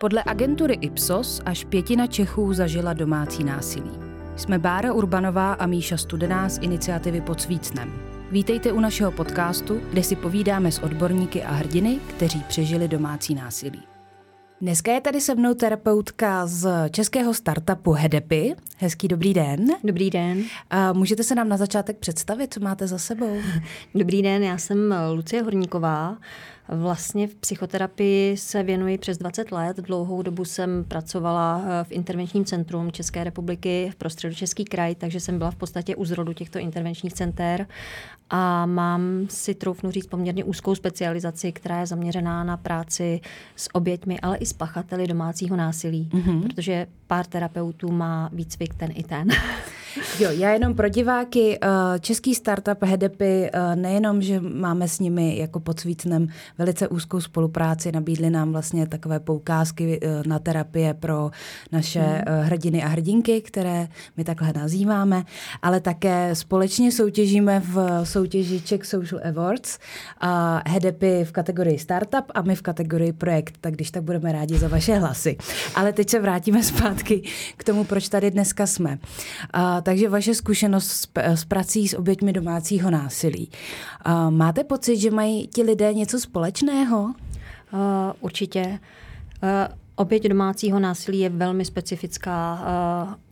Podle agentury Ipsos až pětina Čechů zažila domácí násilí. Jsme Bára Urbanová a Míša Studená z iniciativy Pod Svícnem. Vítejte u našeho podcastu, kde si povídáme s odborníky a hrdiny, kteří přežili domácí násilí. Dneska je tady se mnou terapeutka z českého startupu Hedepy. Hezký dobrý den. Dobrý den. A můžete se nám na začátek představit, co máte za sebou? Dobrý den, já jsem Lucie Horníková. Vlastně v psychoterapii se věnuji přes 20 let. Dlouhou dobu jsem pracovala eh, v intervenčním centrum České republiky v prostředu Český kraj, takže jsem byla v podstatě u zrodu těchto intervenčních center a mám si troufnu říct poměrně úzkou specializaci, která je zaměřená na práci s oběťmi, ale i s pachateli domácího násilí, mm-hmm. protože pár terapeutů má výcvik ten i ten. Jo, já jenom pro diváky, eh, český startup Hedepy, eh, nejenom, že máme s nimi jako pod Svícnem velice úzkou spolupráci, nabídli nám vlastně takové poukázky eh, na terapie pro naše hmm. hrdiny a hrdinky, které my takhle nazýváme, ale také společně soutěžíme v soutěži Czech Social Awards a Hedepy v kategorii startup a my v kategorii projekt, tak když tak budeme rádi za vaše hlasy. Ale teď se vrátíme zpátky k tomu, proč tady dneska jsme. takže vaše zkušenost s, s prací s oběťmi domácího násilí. Uh, máte pocit, že mají ti lidé něco společného? Uh, určitě. Uh, oběť domácího násilí je velmi specifická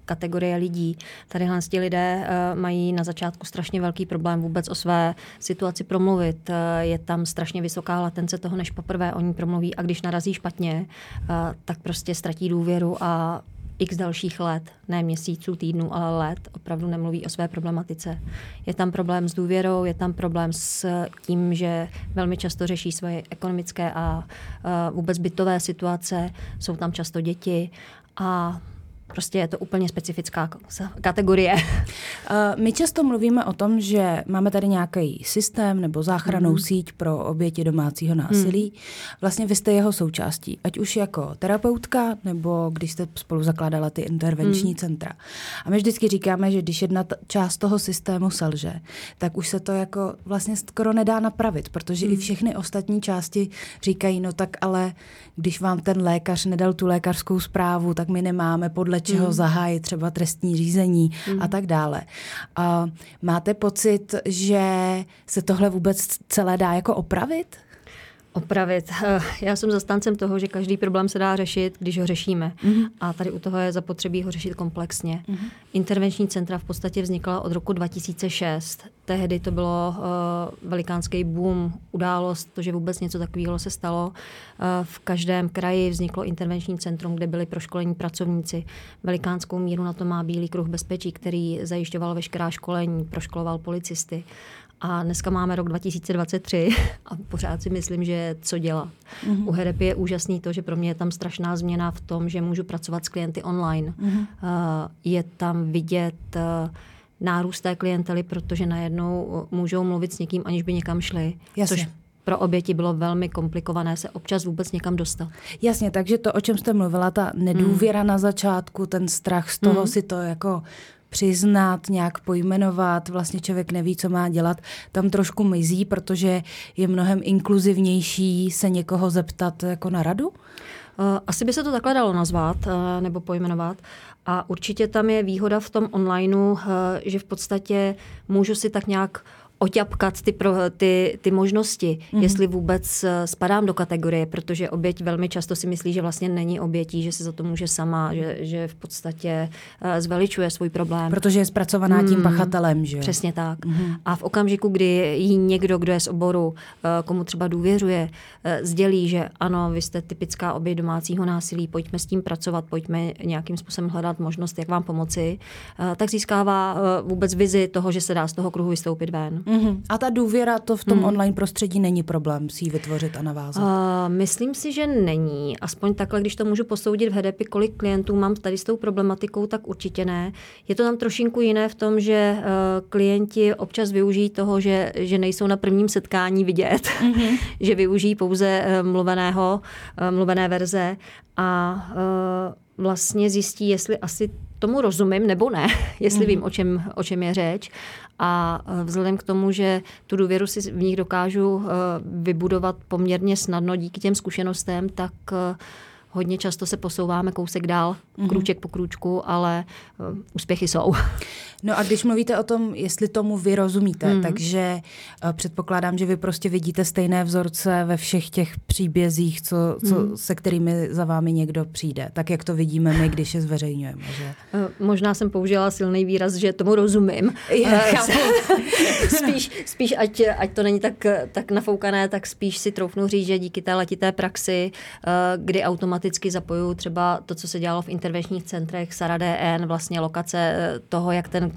kategorie lidí. Tadyhle ti lidé uh, mají na začátku strašně velký problém vůbec o své situaci promluvit. Uh, je tam strašně vysoká latence toho, než poprvé o ní promluví a když narazí špatně, uh, tak prostě ztratí důvěru a x dalších let, ne měsíců, týdnů, ale let, opravdu nemluví o své problematice. Je tam problém s důvěrou, je tam problém s tím, že velmi často řeší svoje ekonomické a uh, vůbec bytové situace, jsou tam často děti a Prostě je to úplně specifická kategorie. My často mluvíme o tom, že máme tady nějaký systém nebo záchranou mm. síť pro oběti domácího násilí. Mm. Vlastně vy jste jeho součástí, ať už jako terapeutka, nebo když jste spolu zakládala ty intervenční mm. centra. A my vždycky říkáme, že když jedna část toho systému selže, tak už se to jako vlastně skoro nedá napravit, protože mm. i všechny ostatní části říkají, no tak ale když vám ten lékař nedal tu lékařskou zprávu, tak my nemáme podle čeho mm. zahájit třeba trestní řízení mm. a tak dále. A máte pocit, že se tohle vůbec celé dá jako opravit? Opravit. Eh, já jsem zastáncem toho, že každý problém se dá řešit, když ho řešíme. Mm-hmm. A tady u toho je zapotřebí ho řešit komplexně. Mm-hmm. Intervenční centra v podstatě vznikla od roku 2006. Tehdy to bylo uh, velikánský boom, událost, to, že vůbec něco takového se stalo. Uh, v každém kraji vzniklo intervenční centrum, kde byli proškolení pracovníci. Velikánskou míru na to má Bílý kruh bezpečí, který zajišťoval veškerá školení, proškoloval policisty. A dneska máme rok 2023 a pořád si myslím, že co dělat. Mm-hmm. U Herepy je úžasný to, že pro mě je tam strašná změna v tom, že můžu pracovat s klienty online. Mm-hmm. Uh, je tam vidět uh, nárůst té klientely, protože najednou můžou mluvit s někým, aniž by někam šli. Jasně. Což pro oběti bylo velmi komplikované se občas vůbec někam dostat. Jasně, takže to, o čem jste mluvila, ta nedůvěra mm. na začátku, ten strach z toho mm. si to jako přiznat, nějak pojmenovat, vlastně člověk neví, co má dělat, tam trošku mizí, protože je mnohem inkluzivnější se někoho zeptat jako na radu? Eh, asi by se to takhle dalo nazvat eh, nebo pojmenovat. A určitě tam je výhoda v tom onlineu, eh, že v podstatě můžu si tak nějak oťapkat ty, pro, ty, ty možnosti, mm-hmm. jestli vůbec eh, spadám do kategorie, protože oběť velmi často si myslí, že vlastně není obětí, že se za to může sama, že, že v podstatě uh, zveličuje svůj problém. Protože je zpracovaná tím mm, pachatelem, že? Přesně tak. Mm-hmm. A v okamžiku, kdy jí někdo, kdo je z oboru, uh, komu třeba důvěřuje, sdělí, že ano, vy jste typická oběť domácího násilí, pojďme s tím pracovat, pojďme nějakým způsobem hledat možnost, jak vám pomoci, tak získává vůbec vizi toho, že se dá z toho kruhu vystoupit ven. Mm-hmm. A ta důvěra to v tom mm. online prostředí není problém si ji vytvořit a navázat? Uh, myslím si, že není. Aspoň takhle, když to můžu posoudit v HDP, kolik klientů mám tady s tou problematikou, tak určitě ne. Je to tam trošinku jiné v tom, že uh, klienti občas využijí toho, že, že nejsou na prvním setkání vidět, mm-hmm. že využijí pouze uh, mluveného, uh, mluvené verze a uh, vlastně zjistí, jestli asi tomu rozumím nebo ne, jestli mm. vím, o čem, o čem je řeč. A e, vzhledem k tomu, že tu důvěru si v nich dokážu e, vybudovat poměrně snadno díky těm zkušenostem, tak e, hodně často se posouváme kousek dál, mm-hmm. krůček po krůčku, ale uh, úspěchy jsou. No a když mluvíte o tom, jestli tomu vy rozumíte, mm-hmm. takže uh, předpokládám, že vy prostě vidíte stejné vzorce ve všech těch příbězích, co, co, mm-hmm. se kterými za vámi někdo přijde. Tak, jak to vidíme my, když je zveřejňujeme. Že? Uh, možná jsem použila silný výraz, že tomu rozumím. Je, spíš, spíš ať, ať to není tak, tak nafoukané, tak spíš si troufnu říct, že díky té letité praxi, kdy automaticky zapojuju třeba to, co se dělalo v intervenčních centrech, Sara DN, vlastně lokace eh, toho, jak ten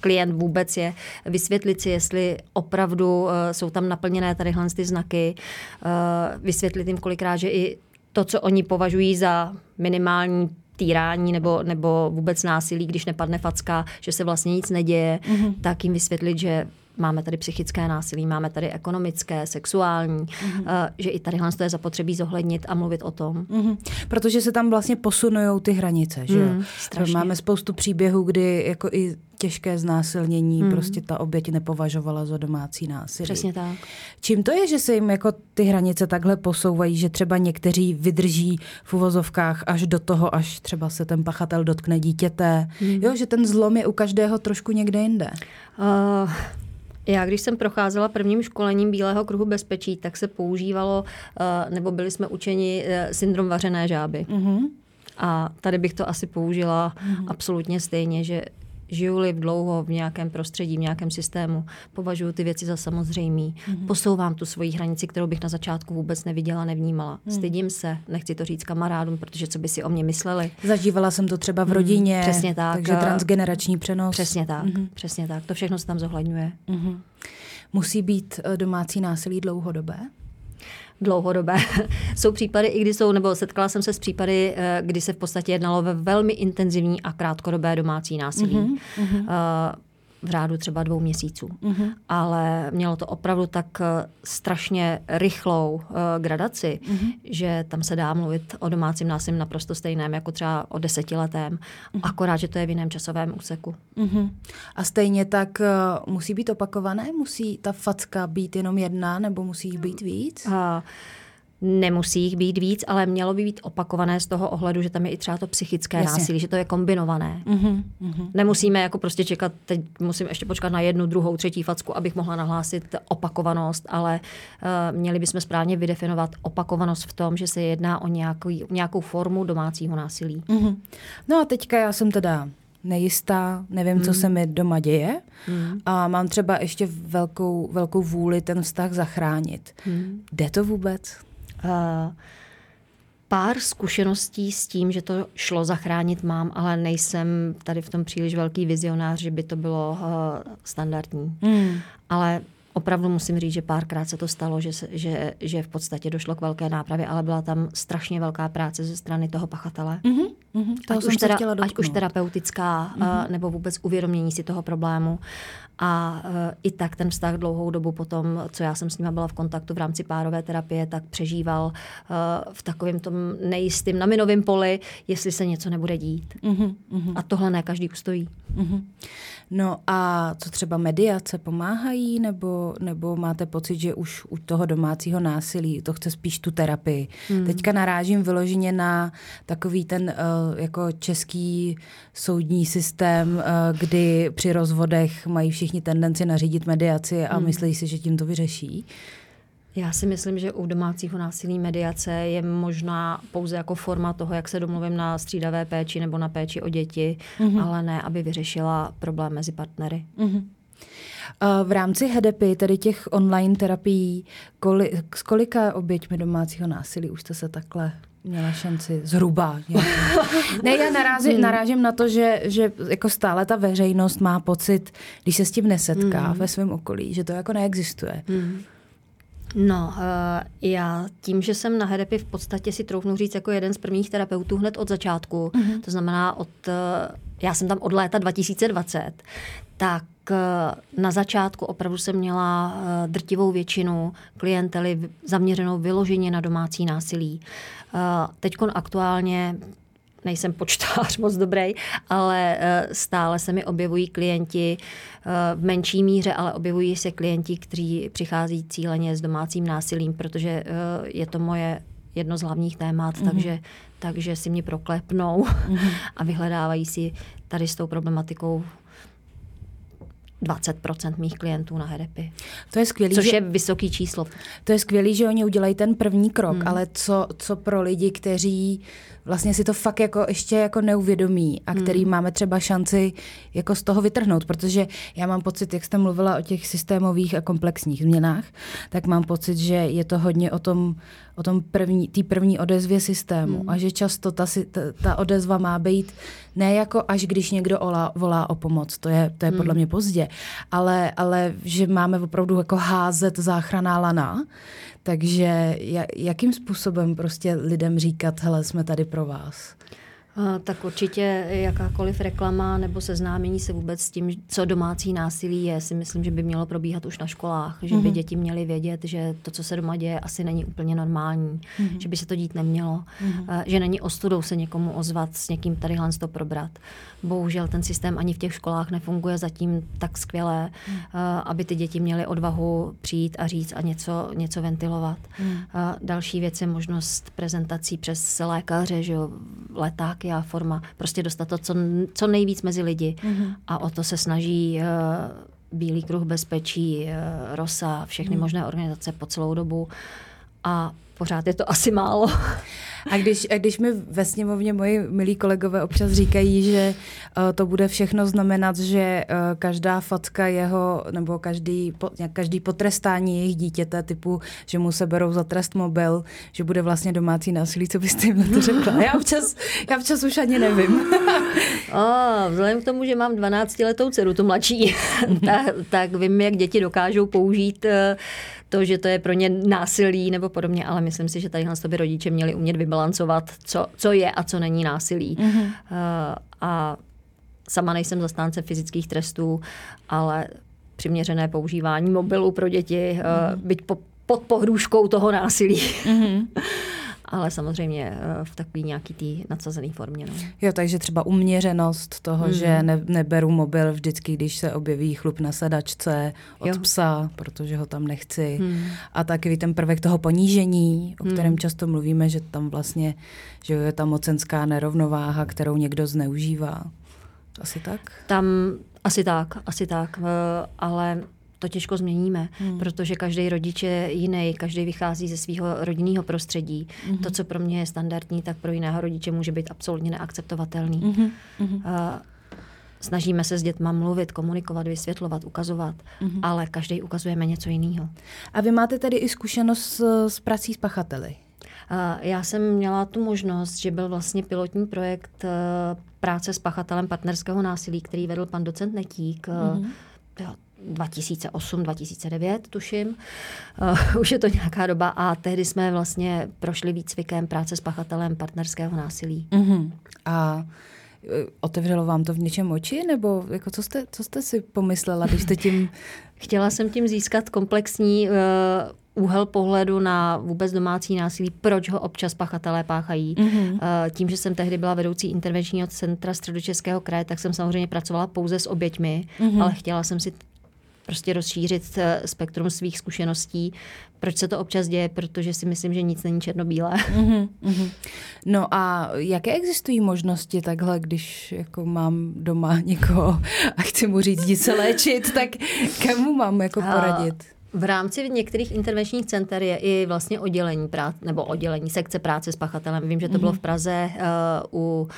klient vůbec je, vysvětlit si, jestli opravdu uh, jsou tam naplněné tadyhle ty znaky, uh, vysvětlit jim kolikrát, že i to, co oni považují za minimální týrání nebo, nebo vůbec násilí, když nepadne facka, že se vlastně nic neděje, mm-hmm. tak jim vysvětlit, že máme tady psychické násilí, máme tady ekonomické, sexuální, mm-hmm. uh, že i tady to je zapotřebí zohlednit a mluvit o tom. Mm-hmm. Protože se tam vlastně posunují ty hranice, že mm, Máme spoustu příběhů, kdy jako i těžké znásilnění mm. prostě ta oběť nepovažovala za domácí násilí. Přesně tak. Čím to je, že se jim jako ty hranice takhle posouvají, že třeba někteří vydrží v uvozovkách až do toho, až třeba se ten pachatel dotkne dítěte, mm. jo, že ten zlom je u každého trošku někde jinde? Uh, já, když jsem procházela prvním školením Bílého kruhu bezpečí, tak se používalo, eh, nebo byli jsme učeni eh, syndrom vařené žáby. Mm-hmm. A tady bych to asi použila mm-hmm. absolutně stejně, že žiju-li dlouho v nějakém prostředí, v nějakém systému, považuji ty věci za samozřejmý. Mm-hmm. Posouvám tu svoji hranici, kterou bych na začátku vůbec neviděla, nevnímala. Mm. Stydím se, nechci to říct kamarádům, protože co by si o mě mysleli. Zažívala jsem to třeba v mhm. rodině. Mm, přesně tak. Takže transgenerační přenos. Přesně tak, mm-hmm. přesně tak. To všechno se tam zohledňuje. Mm-hmm. Musí být eh, domácí násilí dlouhodobé? Dlouhodobé. jsou případy, i kdy jsou, nebo setkala jsem se s případy, eh, kdy se v podstatě jednalo ve velmi intenzivní a krátkodobé domácí násilí. Mm-hmm. Uh, v řádu třeba dvou měsíců. Mm-hmm. Ale mělo to opravdu tak eh, strašně rychlou uh, gradaci, mm-hmm. že tam se dá mluvit o domácím násilí naprosto stejném, jako třeba o desetiletém, mm-hmm. akorát, že to je v jiném časovém úseku. Mm-hmm. A stejně tak uh, musí být opakované? Musí ta facka být jenom jedna, nebo musí jich být víc? Uh, Nemusí jich být víc, ale mělo by být opakované z toho ohledu, že tam je i třeba to psychické Jasně. násilí, že to je kombinované. Uh-huh, uh-huh. Nemusíme jako prostě čekat, teď musím ještě počkat na jednu, druhou, třetí facku, abych mohla nahlásit opakovanost, ale uh, měli bychom správně vydefinovat opakovanost v tom, že se jedná o nějaký, nějakou formu domácího násilí. Uh-huh. No a teďka já jsem teda nejistá, nevím, mm. co se mi doma děje mm. a mám třeba ještě velkou, velkou vůli ten vztah zachránit. Mm. Jde to vůbec? Pár zkušeností s tím, že to šlo zachránit mám, ale nejsem tady v tom příliš velký vizionář, že by to bylo uh, standardní. Mm. Ale opravdu musím říct, že párkrát se to stalo, že, se, že, že v podstatě došlo k velké nápravě, ale byla tam strašně velká práce ze strany toho pachatele. Mm-hmm. Mm-hmm. Ať, už teda, ať už terapeutická, mm-hmm. uh, nebo vůbec uvědomění si toho problému. A uh, i tak ten vztah dlouhou dobu potom, co já jsem s nima byla v kontaktu v rámci párové terapie, tak přežíval uh, v takovém tom nejistém naminovém poli, jestli se něco nebude dít. Mm-hmm. A tohle ne každý ustojí. Mm-hmm. No a co třeba mediace pomáhají, nebo, nebo máte pocit, že už u toho domácího násilí to chce spíš tu terapii? Mm. Teďka narážím vyloženě na takový ten uh, jako český soudní systém, uh, kdy při rozvodech mají všichni tendenci nařídit mediaci a mm. myslí si, že tím to vyřeší. Já si myslím, že u domácího násilí mediace je možná pouze jako forma toho, jak se domluvím na střídavé péči nebo na péči o děti, mm-hmm. ale ne, aby vyřešila problém mezi partnery. Mm-hmm. V rámci HEDEPy, tedy těch online terapií, koli, s kolika oběťmi domácího násilí už jste se takhle měla šanci zhruba. ne, já narážím, hmm. narážím na to, že, že jako stále ta veřejnost má pocit, když se s tím nesetká hmm. ve svém okolí, že to jako neexistuje. Hmm. No, uh, já tím, že jsem na Hedepy v podstatě si troufnu říct jako jeden z prvních terapeutů hned od začátku, mm-hmm. to znamená od, uh, já jsem tam od léta 2020, tak na začátku opravdu jsem měla uh, drtivou většinu klientely zaměřenou vyloženě na domácí násilí. Uh, Teď aktuálně nejsem počtář moc dobrý, ale eh, stále se mi objevují klienti eh, v menší míře, ale objevují se klienti, kteří přichází cíleně s domácím násilím, protože eh, je to moje jedno z hlavních témat, mm-hmm. takže, takže si mě proklepnou mm-hmm. a vyhledávají si tady s tou problematikou 20% mých klientů na Hedepy. To je skvělý. Což že, je vysoký číslo. To je skvělý, že oni udělají ten první krok, hmm. ale co, co pro lidi, kteří vlastně si to fakt jako ještě jako neuvědomí a který hmm. máme třeba šanci jako z toho vytrhnout, protože já mám pocit, jak jste mluvila o těch systémových a komplexních změnách, tak mám pocit, že je to hodně o tom, o tom první, tý první odezvě systému hmm. a že často ta, ta, ta odezva má být ne jako až když někdo volá, volá o pomoc, to je, to je hmm. podle mě pozdě, ale, ale že máme opravdu jako házet záchraná lana, takže jakým způsobem prostě lidem říkat, hele, jsme tady pro vás? Tak určitě jakákoliv reklama nebo seznámení se vůbec s tím, co domácí násilí je, si myslím, že by mělo probíhat už na školách, že by mm-hmm. děti měly vědět, že to, co se doma děje, asi není úplně normální, mm-hmm. že by se to dít nemělo, mm-hmm. že není ostudou se někomu ozvat, s někým tady to probrat. Bohužel ten systém ani v těch školách nefunguje zatím tak skvěle, mm. aby ty děti měly odvahu přijít a říct a něco, něco ventilovat. Mm. Další věc je možnost prezentací přes lékaře, že jo, leták a forma, prostě dostat to co, co nejvíc mezi lidi. Mm-hmm. A o to se snaží uh, Bílý kruh bezpečí, uh, ROSA, všechny mm. možné organizace po celou dobu. A pořád je to asi málo. A když, a když mi ve sněmovně moji milí kolegové občas říkají, že uh, to bude všechno znamenat, že uh, každá fotka jeho, nebo každý, po, každý potrestání jejich dítěte, typu, že mu se berou za trest mobil, že bude vlastně domácí násilí, co byste jim na to řekla? Já občas, já občas už ani nevím. A vzhledem k tomu, že mám 12-letou dceru, tu mladší, tak, tak vím, jak děti dokážou použít to, že to je pro ně násilí nebo podobně, ale myslím si, že tady by rodiče měli umět vybalancovat, co, co je a co není násilí. Mm-hmm. Uh, a sama nejsem zastánce fyzických trestů, ale přiměřené používání mobilu pro děti, mm-hmm. byť po, pod pohrůžkou toho násilí. Mm-hmm. ale samozřejmě eh, v takové nějaký tý nadsazený formě. No. Jo, takže třeba uměřenost toho, mm. že ne, neberu mobil vždycky, když se objeví chlup na sedačce od jo. psa, protože ho tam nechci. Mm. A taky ten prvek toho ponížení, o kterém mm. často mluvíme, že tam vlastně že je ta mocenská nerovnováha, kterou někdo zneužívá. Asi tak? Tam asi tak, asi tak, eh, ale to těžko změníme, hmm. protože každý rodič je jiný, každý vychází ze svého rodinného prostředí. Hmm. To, co pro mě je standardní, tak pro jiného rodiče může být absolutně neakceptovatelný. Hmm. Hmm. A snažíme se s dětma mluvit, komunikovat, vysvětlovat, ukazovat, hmm. ale každý ukazujeme něco jiného. A vy máte tedy i zkušenost s, s prací s pachateli? Já jsem měla tu možnost, že byl vlastně pilotní projekt eh, práce s pachatelem partnerského násilí, který vedl pan docent Netík. Mm-hmm 2008, 2009, tuším. Uh, už je to nějaká doba a tehdy jsme vlastně prošli výcvikem práce s pachatelem partnerského násilí. Uh-huh. A eh, otevřelo vám to v něčem oči, nebo jako co, jste, co jste si pomyslela, když jste tím... Chtěla jsem tím získat komplexní uh, úhel pohledu na vůbec domácí násilí, proč ho občas pachatelé páchají. Mm-hmm. Uh, tím, že jsem tehdy byla vedoucí intervenčního centra středočeského kraje, tak jsem samozřejmě pracovala pouze s oběťmi, mm-hmm. ale chtěla jsem si prostě rozšířit eh, spektrum svých zkušeností. Proč se to občas děje? Protože si myslím, že nic není černobílé. Mm-hmm, mm-hmm. No a jaké existují možnosti takhle, když jako mám doma někoho a chci mu říct, jdi se léčit, tak komu mám jako poradit? V rámci některých intervenčních center je i vlastně oddělení práce, nebo oddělení sekce práce s pachatelem. Vím, že to bylo mhm. v Praze uh, u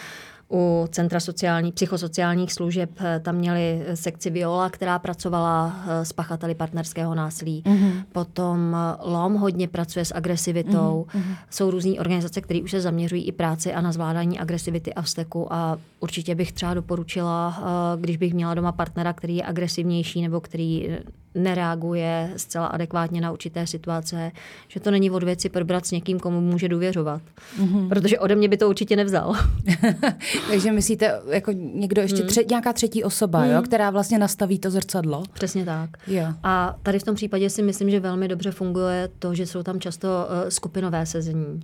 u Centra sociální, psychosociálních služeb eh, tam měli sekci Viola, která pracovala eh, s pachateli partnerského násilí. Mm-hmm. Potom eh, LOM hodně pracuje s agresivitou. Mm-hmm. Jsou různé organizace, které už se zaměřují i práci a na zvládání agresivity a vzteku a určitě bych třeba doporučila, když bych měla doma partnera, který je agresivnější nebo který nereaguje zcela adekvátně na určité situace, že to není od věci probrat s někým, komu může důvěřovat. Mm-hmm. Protože ode mě by to určitě nevzal. Takže myslíte, jako někdo ještě, hmm. tře- nějaká třetí osoba, hmm. jo, která vlastně nastaví to zrcadlo? Přesně tak. Jo. A tady v tom případě si myslím, že velmi dobře funguje to, že jsou tam často uh, skupinové sezení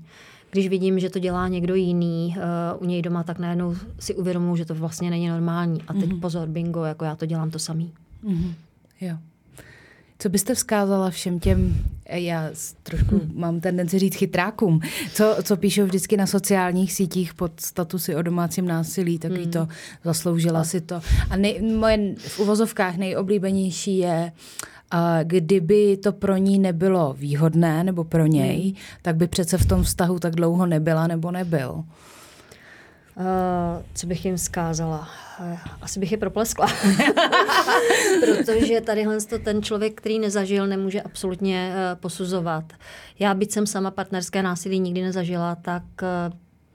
když vidím, že to dělá někdo jiný uh, u něj doma, tak najednou si uvědomuji, že to vlastně není normální. A teď mm-hmm. pozor, bingo, jako já to dělám to samý. Mm-hmm. Jo. Co byste vzkázala všem těm, já trošku hmm. mám tendenci říct chytrákům, co, co píšou vždycky na sociálních sítích pod statusy o domácím násilí, takový hmm. to zasloužila si to. A nej, moje v uvozovkách nejoblíbenější je, a kdyby to pro ní nebylo výhodné, nebo pro něj, hmm. tak by přece v tom vztahu tak dlouho nebyla nebo nebyl. Uh, co bych jim zkázala? Uh, asi bych je propleskla. Protože tadyhle ten člověk, který nezažil, nemůže absolutně uh, posuzovat. Já, byť jsem sama partnerské násilí nikdy nezažila, tak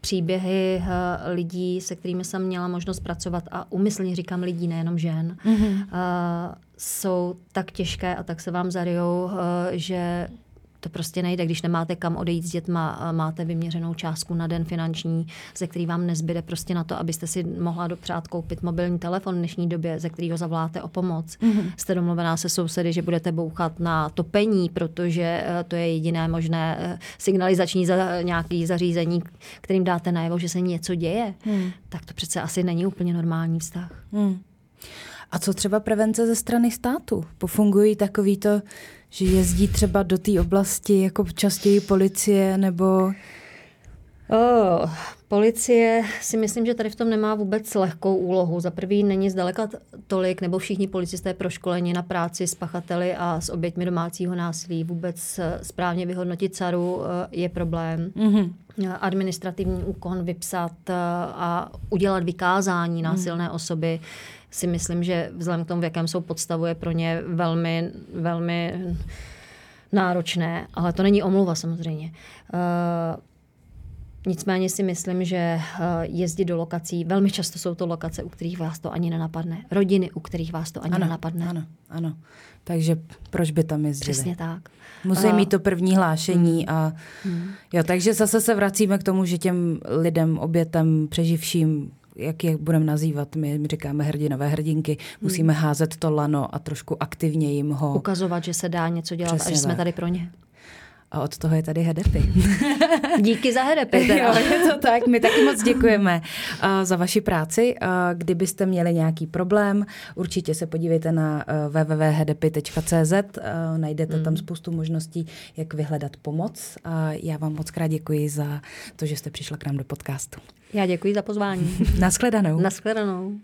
příběhy lidí, se kterými jsem měla možnost pracovat, a umyslně říkám lidí, nejenom žen, mm-hmm. jsou tak těžké a tak se vám zarijou, že to prostě nejde, když nemáte kam odejít s dětma, máte vyměřenou částku na den finanční, ze který vám nezbyde prostě na to, abyste si mohla dopřát koupit mobilní telefon v dnešní době, ze kterého zavoláte o pomoc. Mm-hmm. Jste domluvená se sousedy, že budete bouchat na topení, protože eh, to je jediné možné eh, signalizační za, nějaký zařízení, kterým dáte najevo, že se něco děje. Mm. Tak to přece asi není úplně normální vztah. Mm. A co třeba prevence ze strany státu? Pofungují takovýto že jezdí třeba do té oblasti jako častěji policie nebo... Oh, policie si myslím, že tady v tom nemá vůbec lehkou úlohu. Za prvý není zdaleka tolik, nebo všichni policisté proškoleni na práci s pachateli a s oběťmi domácího násilí. Vůbec eh, správně vyhodnotit caru eh, je problém. Mm-hmm. Administrativní úkon vypsat a udělat vykázání násilné mm. osoby si myslím, že vzhledem k tomu, v jakém jsou podstavu, je pro ně velmi, velmi náročné, ale to není omluva samozřejmě. Uh, Nicméně si myslím, že uh, jezdit do lokací, velmi často jsou to lokace, u kterých vás to ani nenapadne. Rodiny, u kterých vás to ani ano, nenapadne. Ano, ano. Takže proč by tam jezdili? Přesně tak. Musí uh, mít to první hlášení mm, a mm. jo, takže zase se vracíme k tomu, že těm lidem, obětem, přeživším jak je budeme nazývat, my, říkáme hrdinové hrdinky, musíme hmm. házet to lano a trošku aktivně jim ho... Ukazovat, že se dá něco dělat Přesně a že jsme tady pro ně. A od toho je tady Hedepy. Díky za Hedepy. Jo, je to tak. My taky moc děkujeme uh, za vaši práci. Uh, kdybyste měli nějaký problém, určitě se podívejte na uh, www.hedepy.cz. Uh, najdete mm. tam spoustu možností, jak vyhledat pomoc. A já vám moc krát děkuji za to, že jste přišla k nám do podcastu. Já děkuji za pozvání. Naschledanou. Naschledanou.